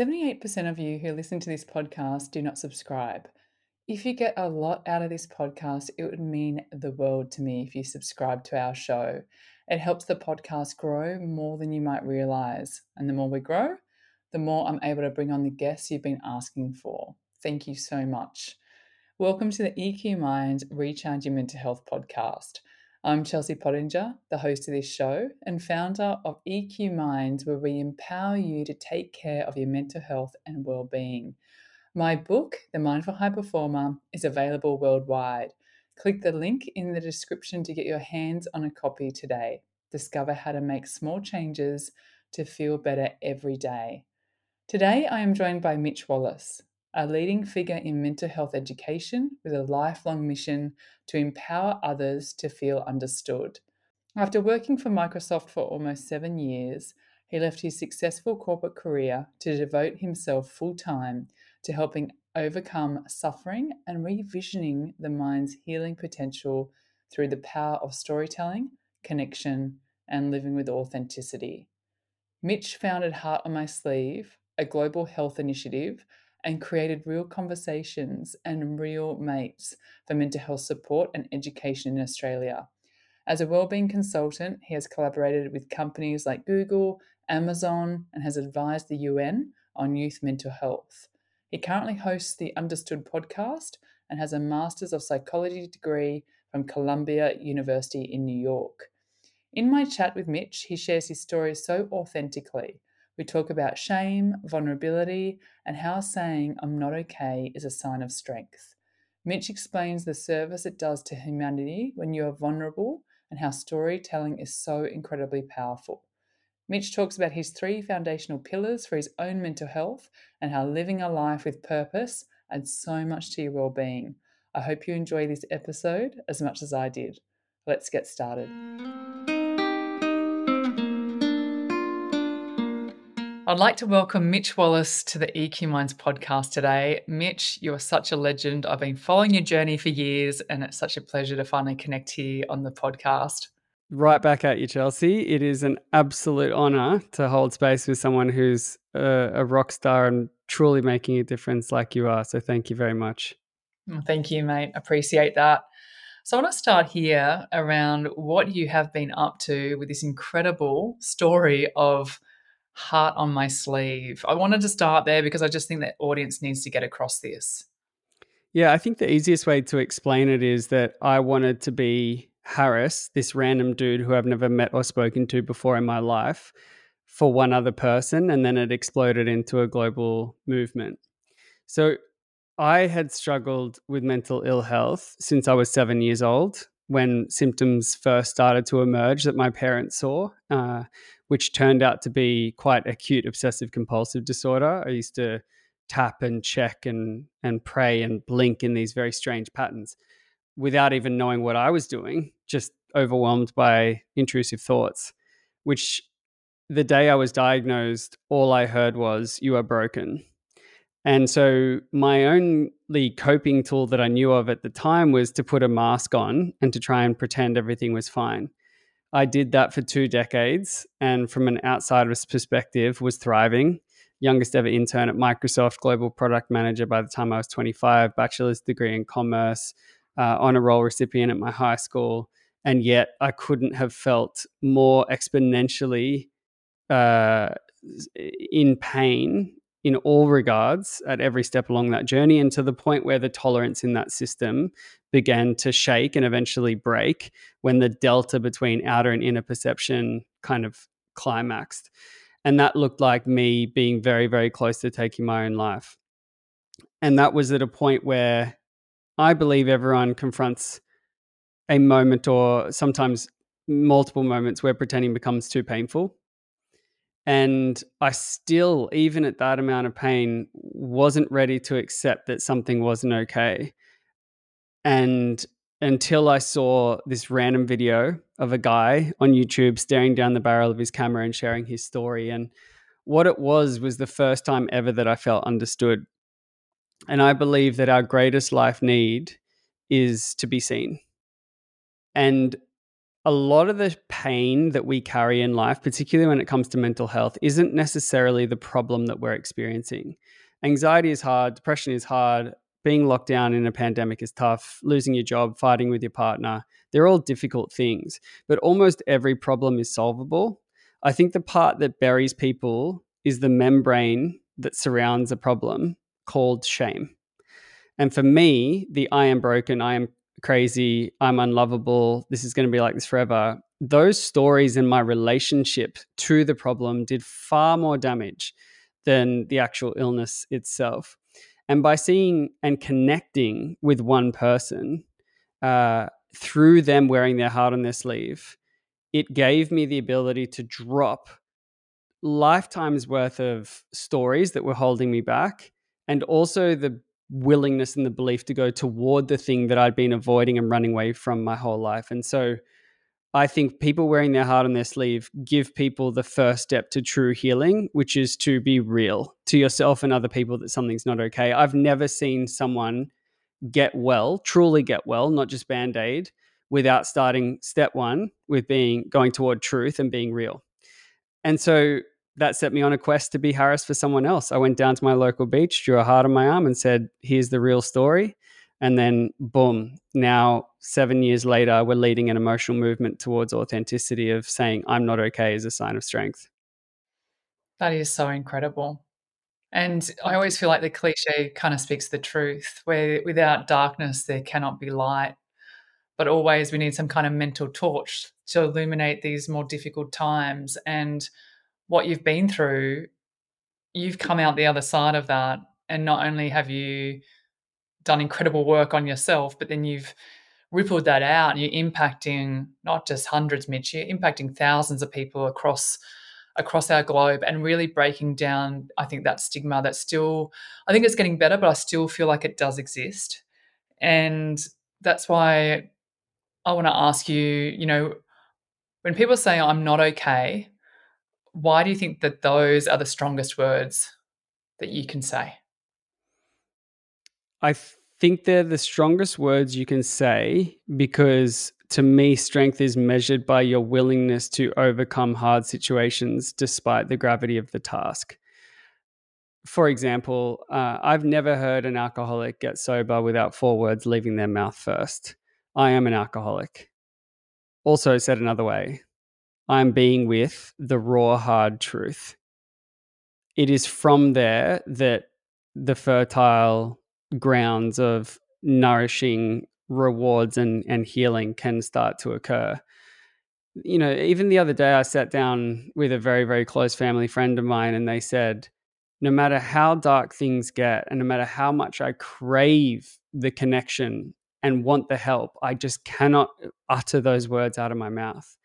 78% of you who listen to this podcast do not subscribe. If you get a lot out of this podcast, it would mean the world to me if you subscribe to our show. It helps the podcast grow more than you might realize. And the more we grow, the more I'm able to bring on the guests you've been asking for. Thank you so much. Welcome to the EQ Mind Recharge Your Mental Health podcast. I'm Chelsea Pottenger, the host of this show and founder of EQ Minds, where we empower you to take care of your mental health and well-being. My book, The Mindful High Performer, is available worldwide. Click the link in the description to get your hands on a copy today. Discover how to make small changes to feel better every day. Today, I am joined by Mitch Wallis, a leading figure in mental health education with a lifelong mission to empower others to feel understood. After working for Microsoft for almost seven years, he left his successful corporate career to devote himself full time to helping overcome suffering and revisioning the mind's healing potential through the power of storytelling, connection, and living with authenticity. Mitch founded Heart on My Sleeve, a global health initiative and created real conversations and real mates for mental health support and education in Australia. As a wellbeing consultant, he has collaborated with companies like Google, Amazon, and has advised the UN on youth mental health. He currently hosts the Understood podcast and has a Master's of Psychology degree from Columbia University in New York. In my chat with Mitch, he shares his story so authentically we talk about shame, vulnerability, and how saying I'm not okay is a sign of strength. Mitch explains the service it does to humanity when you are vulnerable and how storytelling is so incredibly powerful. Mitch talks about his three foundational pillars for his own mental health and how living a life with purpose adds so much to your well-being. I hope you enjoy this episode as much as I did. Let's get started. I'd like to welcome Mitch Wallis to the EQ Minds podcast today. Mitch, you are such a legend. I've been following your journey for years, and it's such a pleasure to finally connect here on the podcast. Right back at you, Chelsea. It is an absolute honor to hold space with someone who's a, a rock star and truly making a difference like you are. So, thank you very much. thank you, mate. Appreciate that. So, I want to start here around what you have been up to with this incredible story of heart on my sleeve. I wanted to start there because I just think that audience needs to get across this. Yeah, I think the easiest way to explain it is that I wanted to be Harris, this random dude who I've never met or spoken to before in my life, for one other person. And then it exploded into a global movement. So I had struggled with mental ill health since I was seven years old when symptoms first started to emerge that my parents saw, uh, which turned out to be quite acute obsessive compulsive disorder. I used to tap and check and and pray and blink in these very strange patterns without even knowing what I was doing, just overwhelmed by intrusive thoughts, which the day I was diagnosed, all I heard was, You are broken. And so my only coping tool that I knew of at the time was to put a mask on and to try and pretend everything was fine. I did that for two decades and from an outsider's perspective was thriving. Youngest ever intern at Microsoft, global product manager by the time I was 25, bachelor's degree in commerce, uh, honor roll recipient at my high school. And yet I couldn't have felt more exponentially uh, in pain in all regards at every step along that journey and to the point where the tolerance in that system began to shake and eventually break when the delta between outer and inner perception kind of climaxed. And that looked like me being very very close to taking my own life. And that was at a point where i believe everyone confronts a moment or sometimes multiple moments where pretending becomes too painful and I still, even at that amount of pain, wasn't ready to accept that something wasn't okay. And until I saw this random video of a guy on YouTube staring down the barrel of his camera and sharing his story. And what it was was the first time ever that I felt understood. And I believe that our greatest life need is to be seen. And a lot of the pain that we carry in life, particularly when it comes to mental health, isn't necessarily the problem that we're experiencing. Anxiety is hard, depression is hard, being locked down in a pandemic is tough, losing your job, fighting with your partner. They're all difficult things, but almost every problem is solvable. I think the part that buries people is the membrane that surrounds a problem called shame. And for me, the I am broken, I am crazy, I'm unlovable, this is going to be like this forever. Those stories in my relationship to the problem did far more damage than the actual illness itself. And by seeing and connecting with one person uh, through them wearing their heart on their sleeve, it gave me the ability to drop lifetimes worth of stories that were holding me back and also the willingness and the belief to go toward the thing that I'd been avoiding and running away from my whole life. And so I think people wearing their heart on their sleeve give people the first step to true healing, which is to be real to yourself and other people that something's not okay. I've never seen someone get well, truly get well, not just band aid, without starting step one with being going toward truth and being real. And so that set me on a quest to be Harris for someone else. I went down to my local beach, drew a heart on my arm, and said, Here's the real story. And then, boom, now seven years later, we're leading an emotional movement towards authenticity of saying, I'm not okay as a sign of strength. That is so incredible. And I always feel like the cliche kind of speaks the truth, where without darkness, there cannot be light. But always we need some kind of mental torch to illuminate these more difficult times. And what you've been through, you've come out the other side of that. And not only have you done incredible work on yourself, but then you've rippled that out and you're impacting not just hundreds, Mitch, you're impacting thousands of people across across our globe and really breaking down, I think, that stigma that still I think it's getting better, but I still feel like it does exist. And that's why I want to ask you, you know, when people say I'm not okay, why do you think that those are the strongest words that you can say? I think they're the strongest words you can say because to me, strength is measured by your willingness to overcome hard situations despite the gravity of the task. For example, uh, I've never heard an alcoholic get sober without four words leaving their mouth first I am an alcoholic. Also, said another way, I'm being with the raw, hard truth. It is from there that the fertile grounds of nourishing rewards and, and healing can start to occur. You know, even the other day, I sat down with a very, very close family friend of mine, and they said, no matter how dark things get, and no matter how much I crave the connection and want the help, I just cannot uh, utter those words out of my mouth.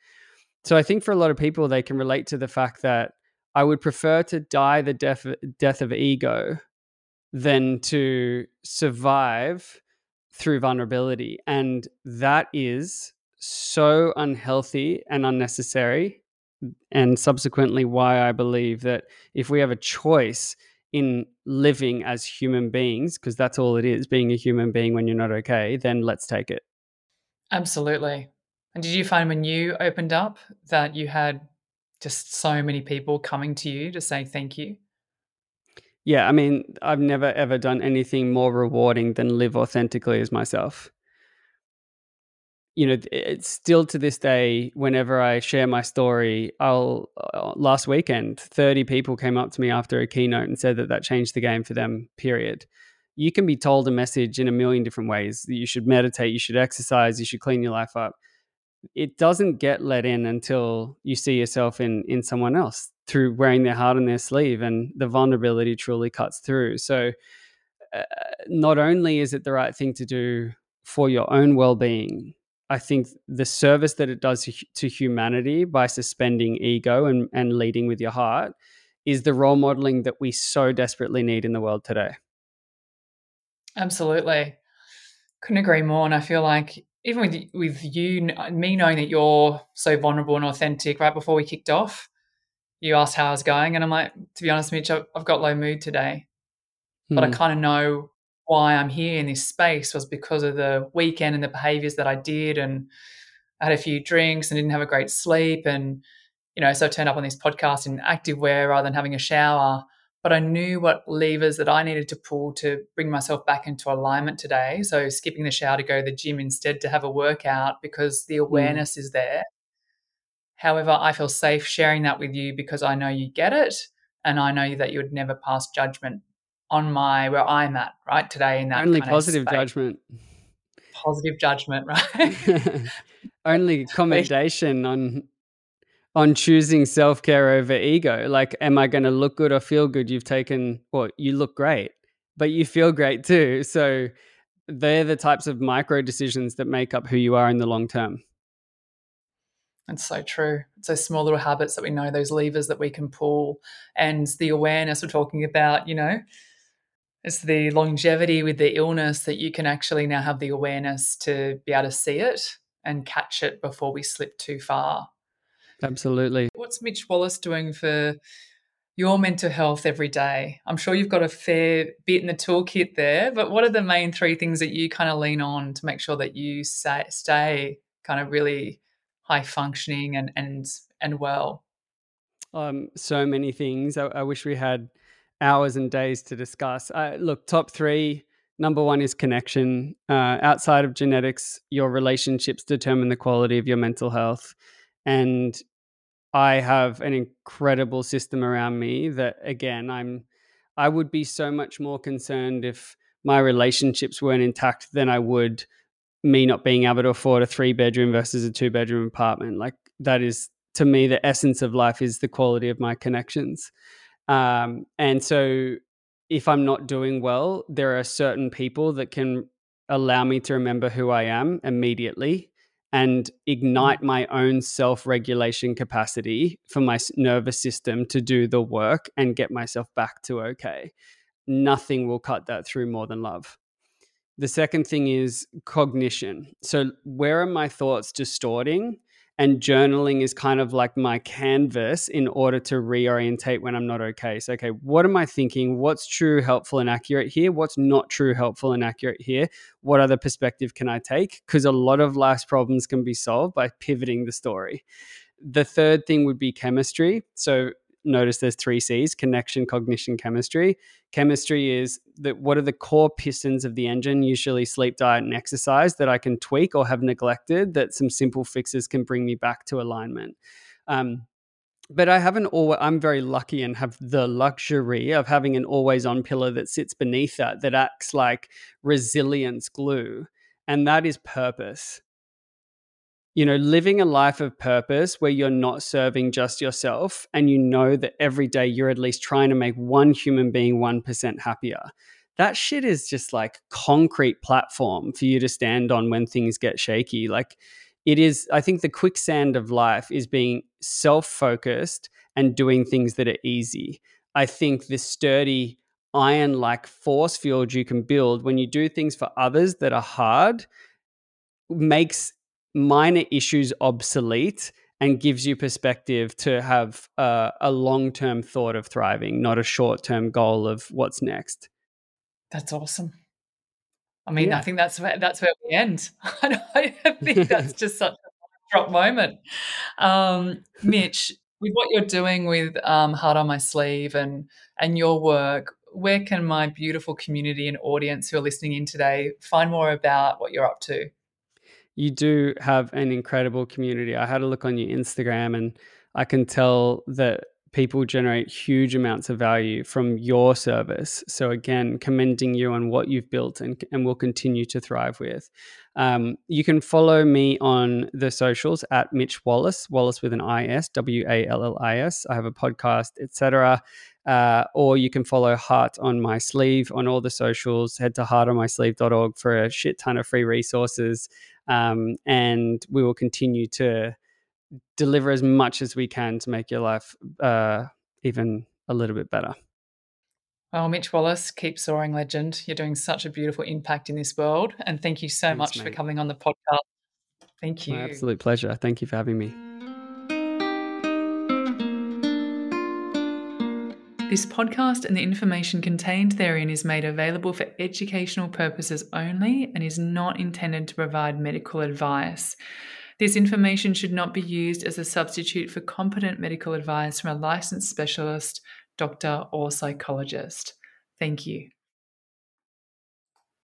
So I think for a lot of people, they can relate to the fact that I would prefer to die the death death of ego than to survive through vulnerability, and that is so unhealthy and unnecessary. And subsequently, why I believe that if we have a choice in living as human beings, because that's all it is, being a human being when you're not okay, then let's take it. Absolutely. And did you find when you opened up that you had just so many people coming to you to say thank you? Yeah, I mean, I've never ever done anything more rewarding than live authentically as myself. You know, it's still to this day, whenever I share my story, I'll, uh, last weekend, 30 people came up to me after a keynote and said that that changed the game for them, period. You can be told a message in a million different ways. You should meditate, you should exercise, you should clean your life up it doesn't get let in until you see yourself in in someone else through wearing their heart on their sleeve and the vulnerability truly cuts through. So uh, not only is it the right thing to do for your own well-being i think the service that it does to humanity by suspending ego and, and leading with your heart is the role modeling that we so desperately need in the world today. Absolutely. Couldn't agree more and i feel like even with with you, me knowing that you're so vulnerable and authentic, right before we kicked off, you asked how I was going, and I'm like, to be honest, Mitch, I've got low mood today, but I hmm. kind of know why I'm here in this space was because of the weekend and the behaviors that I did, and I had a few drinks and didn't have a great sleep. And, you know, so I turned up on this podcast in active wear rather than having a shower. But I knew what levers that I needed to pull to bring myself back into alignment today. So skipping the shower to go to the gym instead to have a workout because the mm. awareness mm. is there. However, I feel safe sharing that with you because I know you get it and I know that you would never pass judgment on my where I'm at right today in that only positive judgment. Positive judgment, right? only commendation on on choosing self care over ego. Like, am I going to look good or feel good? You've taken well, you look great, but you feel great too. So they're the types of micro decisions that make up who you are in the long term. It's so true. It's those small little habits that we know, those levers that we can pull, and the awareness we're talking about, you know, it's the longevity with the illness that you can actually now have the awareness to be able to see it and catch it before we slip too far. Absolutely. What's Mitch Wallis doing for your mental health every day? I'm sure you've got a fair bit in the toolkit there, but what are the main three things that you kind of lean on to make sure that you stay, kind of really high functioning and and and well? Um, so many things. I, I wish we had hours and days to discuss. Uh, look, top three. Number one is connection. Uh, outside of genetics, your relationships determine the quality of your mental health. And I have an incredible system around me that, again, I'm. I would be so much more concerned if my relationships weren't intact than I would me not being able to afford a three bedroom versus a two bedroom apartment. Like that is to me the essence of life is the quality of my connections. Um, and so if I'm not doing well, there are certain people that can allow me to remember who I am immediately and ignite mm. my own self regulation capacity for my nervous system to do the work and get myself back to okay. Nothing will cut that through more than love. The second thing is cognition. So, where are my thoughts distorting? And journaling is kind of like my canvas in order to reorientate when I'm not okay. So, okay, what am I thinking? What's true, helpful, and accurate here? What's not true, helpful, and accurate here? What other perspective can I take? Because a lot of life's problems can be solved by pivoting the story. The third thing would be chemistry. So, notice there's three C's connection, cognition, chemistry. Chemistry is that what are the core pistons of the engine, usually sleep, diet, and exercise that I can tweak or have neglected that some simple fixes can bring me back to alignment. Um, but I haven't always, I'm very lucky and have the luxury of having an always on pillar that sits beneath that, that acts like resilience glue. And that is purpose you know, living a life of purpose where you're not serving just yourself and you know that every day you're at least trying to make one human being 1% happier. That shit is just like concrete platform for you to stand on when things get shaky. Like it is, I think the quicksand of life is being self focused and doing things that are easy. I think this sturdy, iron like force field you can build when you do things for others that are hard makes minor issues obsolete and gives you perspective to have uh, a long term thought of thriving, not a short term goal of what's next. That's awesome. I mean, yeah. I think that's where that's where we end. I think that's just such a drop moment. Um, Mitch, with what you're doing with um, Heart on My Sleeve and and your work, where can my beautiful community and audience who are listening in today find more about what you're up to? You do have an incredible community. I had a look on your Instagram and I can tell that people generate huge amounts of value from your service. So again, commending you on what you've built and, and will continue to thrive with. Um, you can follow me on the socials at Mitch Wallis, Wallis with an I S, W A L L I S. I have a podcast, etc. Uh, or you can follow Heart on My Sleeve on all the socials. Head to heartonmysleeve.org for a shit ton of free resources. Um, and we will continue to deliver as much as we can to make your life uh, even a little bit better. Well, Mitch Wallis, keep soaring legend. You're doing such a beautiful impact in this world. And thank you so Thanks, much mate. for coming on the podcast. Thank you. My absolute pleasure. Thank you for having me. This podcast and the information contained therein is made available for educational purposes only and is not intended to provide medical advice. This information should not be used as a substitute for competent medical advice from a licensed specialist, doctor, or psychologist. Thank you.